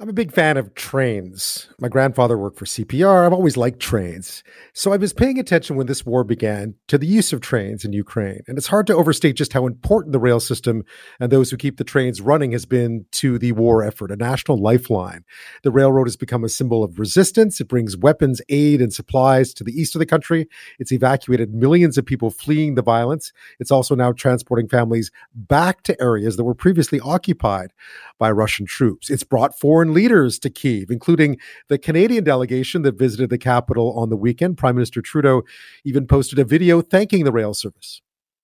I'm a big fan of trains. My grandfather worked for CPR. I've always liked trains. So I was paying attention when this war began to the use of trains in Ukraine. And it's hard to overstate just how important the rail system and those who keep the trains running has been to the war effort, a national lifeline. The railroad has become a symbol of resistance. It brings weapons, aid, and supplies to the east of the country. It's evacuated millions of people fleeing the violence. It's also now transporting families back to areas that were previously occupied by Russian troops. It's brought foreign leaders to Kiev, including the Canadian delegation that visited the capital on the weekend. Prime Minister Trudeau even posted a video thanking the rail service.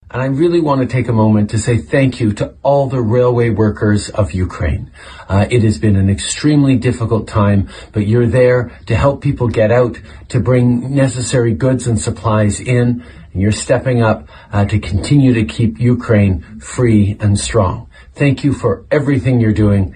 And I really want to take a moment to say thank you to all the railway workers of Ukraine. Uh, it has been an extremely difficult time, but you're there to help people get out, to bring necessary goods and supplies in, and you're stepping up uh, to continue to keep Ukraine free and strong. Thank you for everything you're doing.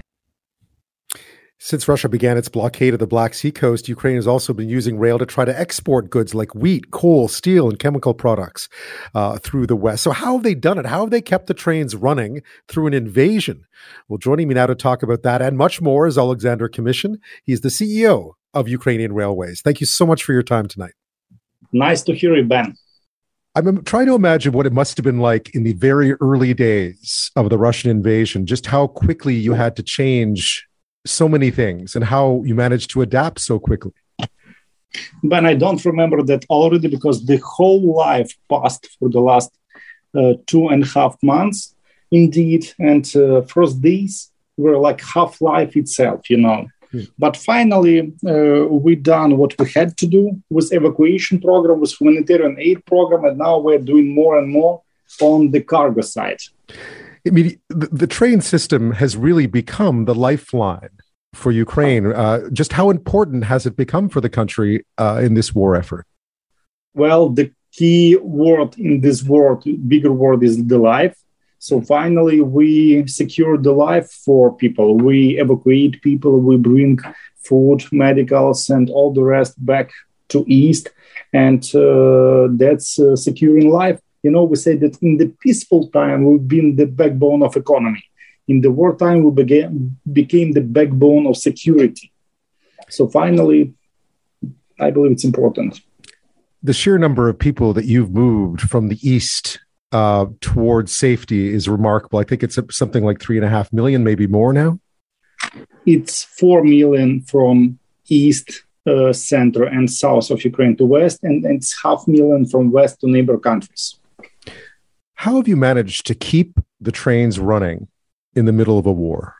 Since Russia began its blockade of the Black Sea coast, Ukraine has also been using rail to try to export goods like wheat, coal, steel, and chemical products uh, through the West. So, how have they done it? How have they kept the trains running through an invasion? Well, joining me now to talk about that and much more is Alexander Kamyshin. He's the CEO of Ukrainian Railways. Thank you so much for your time tonight. Nice to hear you, Ben. I'm trying to imagine what it must have been like in the very early days of the Russian invasion, just how quickly you had to change so many things and how you managed to adapt so quickly. But I don't remember that already because the whole life passed for the last uh, two and a half months, indeed. And uh, first days were like half life itself, you know. Hmm. But finally, uh, we done what we had to do with evacuation program, with humanitarian aid program, and now we're doing more and more on the cargo side. I mean, the, the train system has really become the lifeline for Ukraine. Uh, just how important has it become for the country uh, in this war effort? Well, the key word in this word, bigger word, is the life. So finally, we secure the life for people. We evacuate people. We bring food, medicals, and all the rest back to east, and uh, that's uh, securing life you know, we say that in the peaceful time, we've been the backbone of economy. In the wartime, we began, became the backbone of security. So finally, I believe it's important. The sheer number of people that you've moved from the east uh, towards safety is remarkable. I think it's something like three and a half million, maybe more now. It's four million from east, uh, center, and south of Ukraine to west, and, and it's half million from west to neighbor countries. How have you managed to keep the trains running in the middle of a war?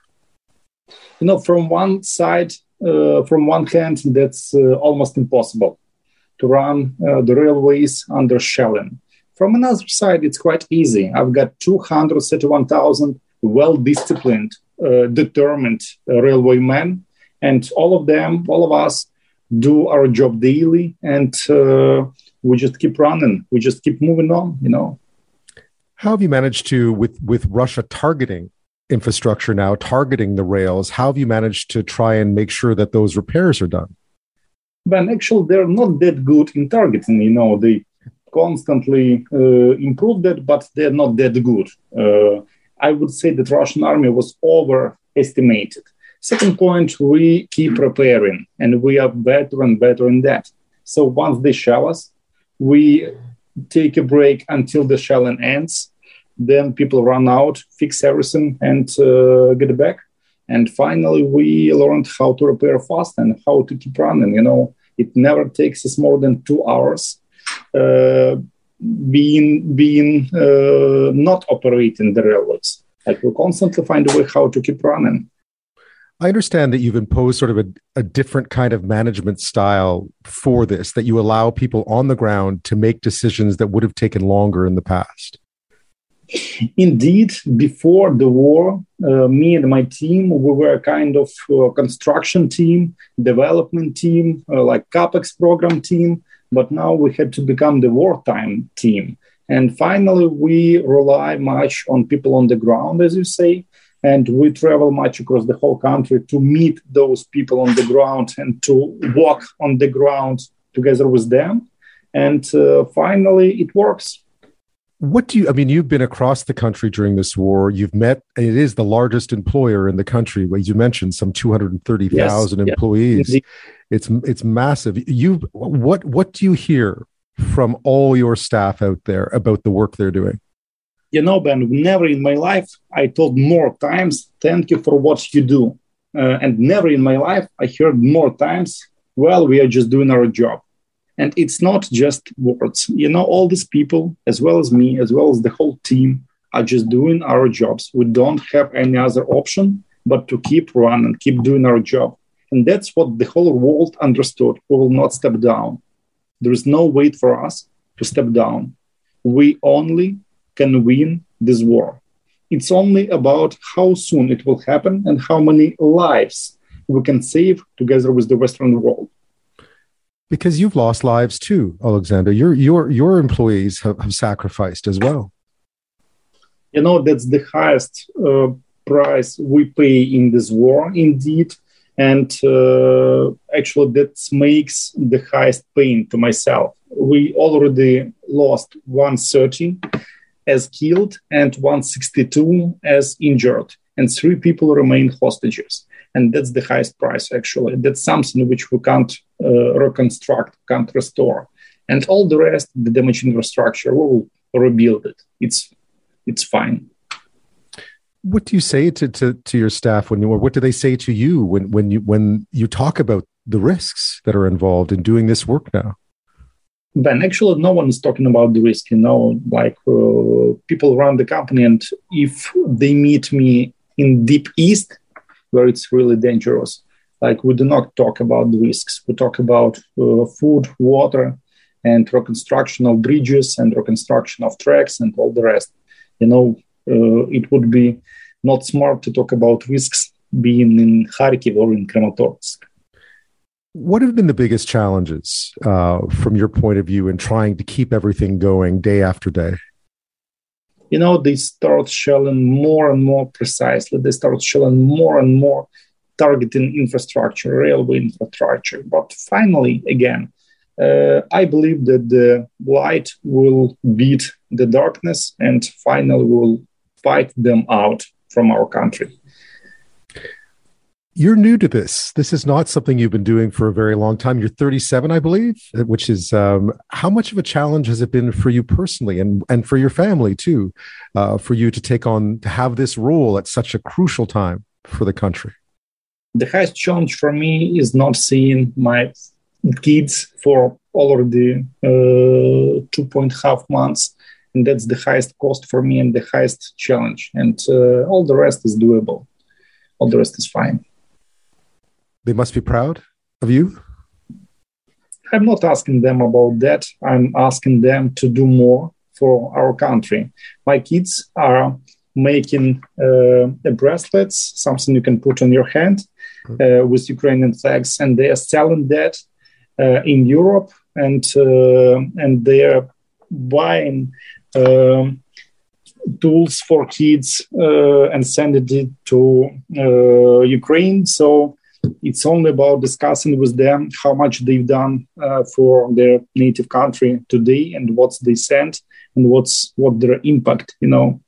You know, from one side, uh, from one hand, that's uh, almost impossible to run uh, the railways under shelling. From another side, it's quite easy. I've got 231,000 well disciplined, uh, determined uh, railway men, and all of them, all of us, do our job daily, and uh, we just keep running. We just keep moving on, you know. How have you managed to, with with Russia targeting infrastructure now, targeting the rails? How have you managed to try and make sure that those repairs are done? But actually, they're not that good in targeting. You know, they constantly uh, improve that, but they're not that good. Uh, I would say that Russian army was overestimated. Second point, we keep repairing, and we are better and better in that. So once they shell us, we take a break until the shelling ends then people run out, fix everything, and uh, get back. And finally, we learned how to repair fast and how to keep running. You know, it never takes us more than two hours. Uh, being being uh, not operating the railroads, like we constantly find a way how to keep running. I understand that you've imposed sort of a, a, different kind of management style for this, that you allow people on the ground to make decisions that would have taken longer in the past. Indeed, before the war, uh, me and my team, we were a kind of uh, construction team, development team, uh, like CAPEX program team, but now we had to become the wartime team. And finally, we rely much on people on the ground, as you say, and we travel much across the whole country to meet those people on the ground and to walk on the ground together with them. And uh, finally, it works what do you i mean you've been across the country during this war. You've met it is the largest employer in the country. As you mentioned some 230000 yes, employees. Yes, it's it's massive. You what what do you hear from all your staff out there about the work they're doing? You know ben never in my life i told more times thank you for what you do. Uh, and never in my life i heard more times well we are just doing our job and it's not just words. You know, all these people, as well as me, as well as the whole team, are just doing our jobs. We don't have any other option but to keep running, keep doing our job. And that's what the whole world understood. We will not step down. There is no wait for us to step down. We only can win this war. It's only about how soon it will happen and how many lives we can save together with the Western world because you've lost lives too, Alexander. Your your your employees have, have sacrificed as well. You know that's the highest uh, price we pay in this war, indeed, and uh, actually that makes the highest pain to myself. We already lost 130 as killed and 162 as injured, and three people remain hostages and that's the highest price actually. That's something which we can't uh, reconstruct can't restore. And all the rest the damaged infrastructure we will rebuild it. It's it's fine. What do you say to, to, to your staff when you, or what do they say to you when, when you when you talk about the risks that are involved in doing this work now? Ben, actually, no one is talking about the risk. You know, like uh, people run the company, and if they meet me in deep east, where it's really dangerous. Like we do not talk about risks. We talk about uh, food, water, and reconstruction of bridges and reconstruction of tracks and all the rest. You know, uh, it would be not smart to talk about risks being in Kharkiv or in Kramatorsk. What have been the biggest challenges uh, from your point of view in trying to keep everything going day after day? You know, they start shelling more and more precisely. They start shelling more and more targeting infrastructure, railway infrastructure. But finally, again, uh, I believe that the light will beat the darkness and finally will fight them out from our country you're new to this. This is not something you've been doing for a very long time. You're 37, I believe, which is um, how much of a challenge has it been for you personally and, and for your family too, uh, for you to take on, to have this role at such a crucial time for the country? The highest challenge for me is not seeing my kids for already uh, two point half months. And that's the highest cost for me and the highest challenge. And uh, all the rest is doable. All the rest is fine. They must be proud of you. I'm not asking them about that. I'm asking them to do more for our country. My kids are making uh, bracelets, something you can put on your hand uh, with Ukrainian flags, and they are selling that uh, in Europe, and uh, and they are buying um, tools for kids uh, and sending it to uh, Ukraine. So it's only about discussing with them how much they've done uh, for their native country today and what's they sent and what's what their impact you know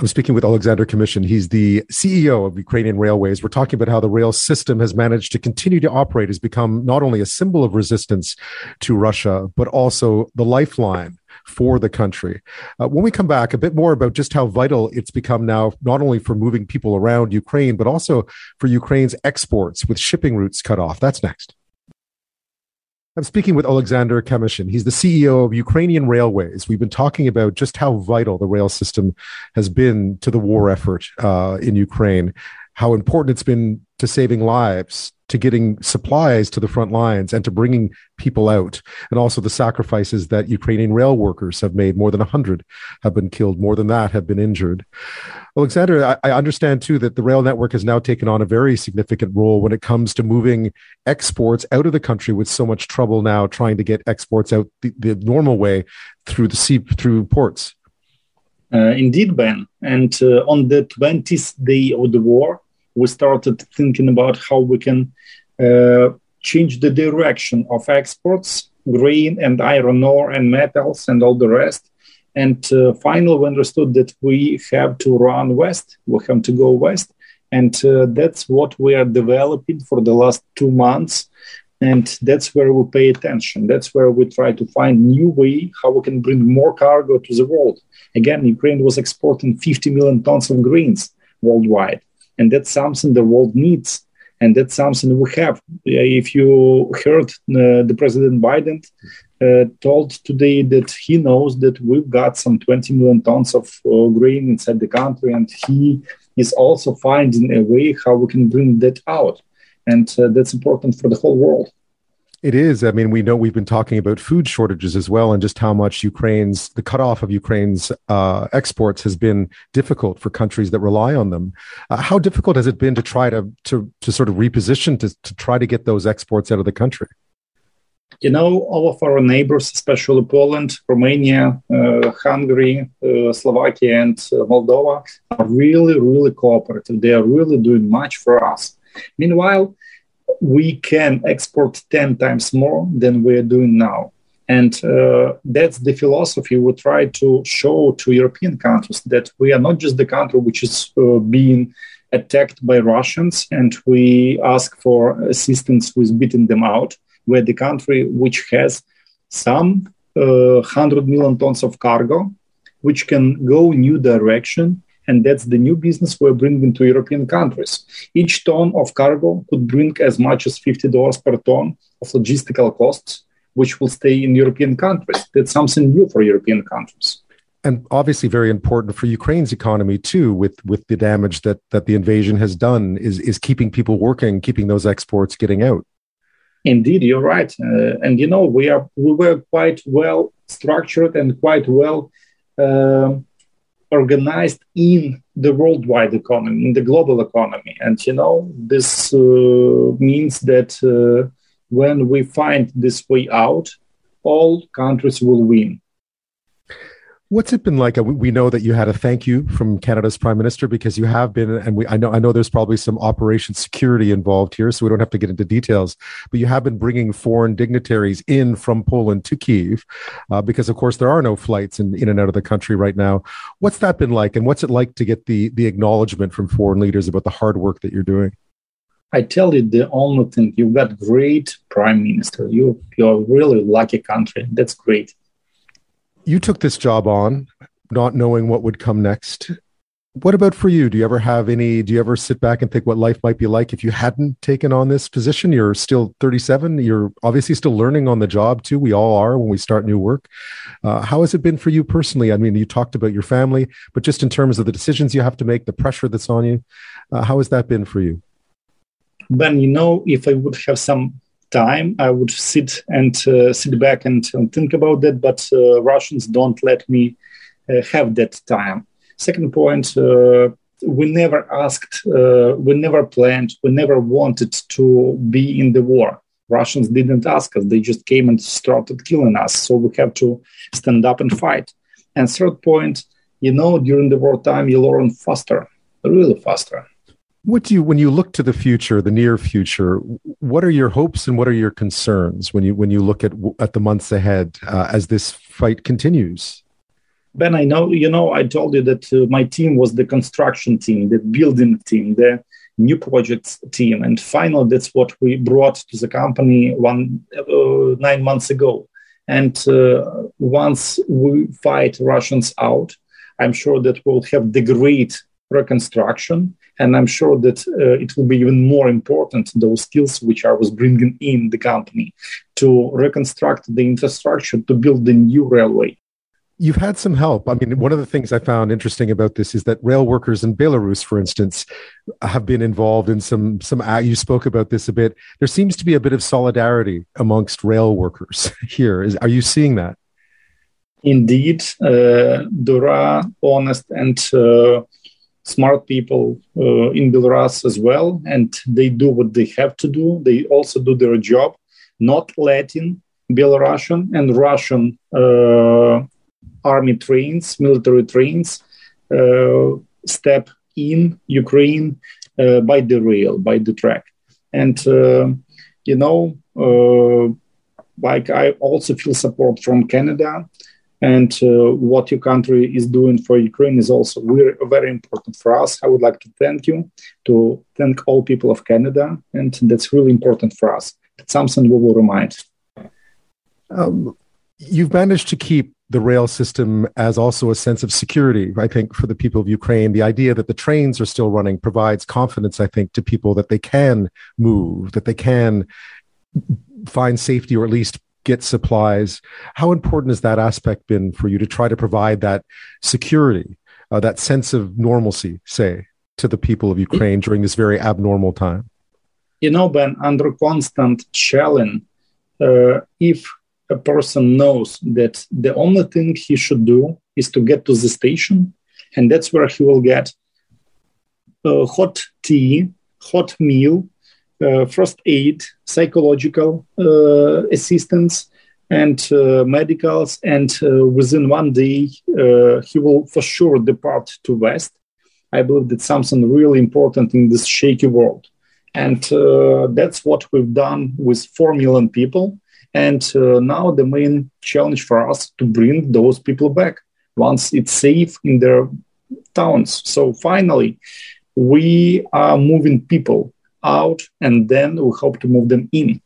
I'm speaking with Alexander Kamyshin. He's the CEO of Ukrainian Railways. We're talking about how the rail system has managed to continue to operate, has become not only a symbol of resistance to Russia, but also the lifeline for the country. Uh, when we come back, a bit more about just how vital it's become now, not only for moving people around Ukraine, but also for Ukraine's exports with shipping routes cut off. That's next. I'm speaking with Alexander Kamyshin. He's the CEO of Ukrainian Railways. We've been talking about just how vital the rail system has been to the war effort uh, in Ukraine, how important it's been to saving lives, to getting supplies to the front lines and to bringing people out. And also the sacrifices that ukrainian rail workers have made. More than 100 have been killed. More than that have been injured. Alexander I, understand too that the rail network has now taken on a very significant role when it comes to moving exports out of the country with so much trouble now trying to get exports out the, the normal way through the sea through ports. Uh, indeed ben. And uh, on the 20th day of the war we started thinking about how we can uh, change the direction of exports, grain and iron ore and metals and all the rest. And uh, finally, we understood that we have to run west, we have to go west. And uh, that's what we are developing for the last two months. And that's where we pay attention. That's where we try to find new way how we can bring more cargo to the world. Again, Ukraine was exporting 50 million tons of grains worldwide. And that's something the world needs and that's something we have. If you heard uh, the President Biden uh, told today that he knows that we've got some 20 million tons of uh, grain inside the country, and he is also finding a way how we can bring that out, and uh, that's important for the whole world. It is. I mean, we know we've been talking about food shortages as well, and just how much Ukraine's the cutoff of Ukraine's uh, exports has been difficult for countries that rely on them. Uh, how difficult has it been to try to to to sort of reposition to to try to get those exports out of the country? You know, all of our neighbors, especially Poland, Romania, uh, Hungary, uh, Slovakia, and uh, Moldova, are really, really cooperative. They are really doing much for us. Meanwhile we can export 10 times more than we're doing now. And uh, that's the philosophy we try to show to European countries that we are not just the country which is uh, being attacked by Russians and we ask for assistance with beating them out. We're the country which has some uh, 100 million tons of cargo, which can go new direction and that's the new business we're bringing to European countries. Each ton of cargo could bring as much as $50 per ton of logistical costs, which will stay in European countries. That's something new for European countries. And obviously very important for Ukraine's economy too, with, with the damage that, that the invasion has done, is, is keeping people working, keeping those exports getting out. Indeed, you're right, uh, and you know we are we were quite well structured and quite well uh, organized in the worldwide economy, in the global economy. And, you know, this uh, means that uh, when we find this way out, all countries will win. What's it been like? Uh, we know that you had a thank you from Canada's Prime Minister because you have been, and we I know I know there's probably some operation security involved here, so we don't have to get into details. But you have been bringing foreign dignitaries in from Poland to Kiev, uh, because of course there are no flights in, in and out of the country right now. What's that been like, and what's it like to get the the acknowledgement from foreign leaders about the hard work that you're doing? I tell you the only thing you've got great prime minister. You you're a really lucky country. That's great you took this job on not knowing what would come next. What about for you? Do you ever have any, do you ever sit back and think what life might be like if you hadn't taken on this position? You're still 37. You're obviously still learning on the job too. We all are when we start new work. Uh, how has it been for you personally? I mean, you talked about your family, but just in terms of the decisions you have to make, the pressure that's on you, uh, how has that been for you? Ben, you know, if I would have some time, I would sit and uh, sit back and, and, think about that. But uh, Russians don't let me uh, have that time. Second point, we never asked, uh, we never planned, we never wanted to be in the war. Russians didn't ask us; they just came and started killing us. So we have to stand up and fight. And third point, you know, during the wartime, you learn faster, really faster what do you, when you look to the future, the near future, what are your hopes and what are your concerns when you when you look at at the months ahead uh, as this fight continues? Ben, I know you know I told you that uh, my team was the construction team, the building team, the new projects team, and finally that's what we brought to the company one uh, nine months ago. And uh, once we fight Russians out, I'm sure that we'll have the great reconstruction and I'm sure that uh, it will be even more important, those skills which I was bringing in the company to reconstruct the infrastructure to build the new railway. You've had some help. I mean, one of the things I found interesting about this is that rail workers in Belarus, for instance, have been involved in some some. You spoke about this a bit. There seems to be a bit of solidarity amongst rail workers here. Is, are you seeing that? Indeed, uh, there are honest and uh, smart people uh, in Belarus as well, and they do what they have to do. They also do their job, not letting Belarusian and Russian uh, army trains, military trains, uh, step in Ukraine uh, by the rail, by the track. And, uh, you know, uh, like I also feel support from Canada and uh, what your country is doing for Ukraine is also very, important for us. I would like to thank you, to thank all people of Canada, and that's really important for us. It's something we will remind. Um, you've managed to keep the rail system as also a sense of security, I think, for the people of Ukraine. The idea that the trains are still running provides confidence, I think, to people that they can move, that they can find safety or at least get supplies. How important has that aspect been for you to try to provide that security, uh, that sense of normalcy, say, to the people of Ukraine during this very abnormal time? You know, Ben, under constant challenge, uh, if a person knows that the only thing he should do is to get to the station, and that's where he will get uh, hot tea, hot meal, first aid, psychological uh, assistance, and uh, medicals. And within one day, he will for sure depart to West. I believe that's something really important in this shaky world. And that's what we've done with 4 million people. And uh, now the main challenge for us to bring those people back once it's safe in their towns. So finally, we are moving people out, and then we hope to move them in.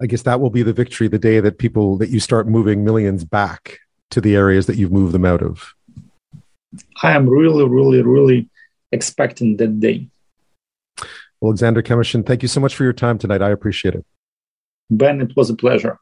I guess that will be the victory the day that people that you start moving millions back to the areas that you've moved them out of. I am really, really, really expecting that day. Alexander Kamyshin, thank you so much for your time tonight. I appreciate it. Ben, it was a pleasure.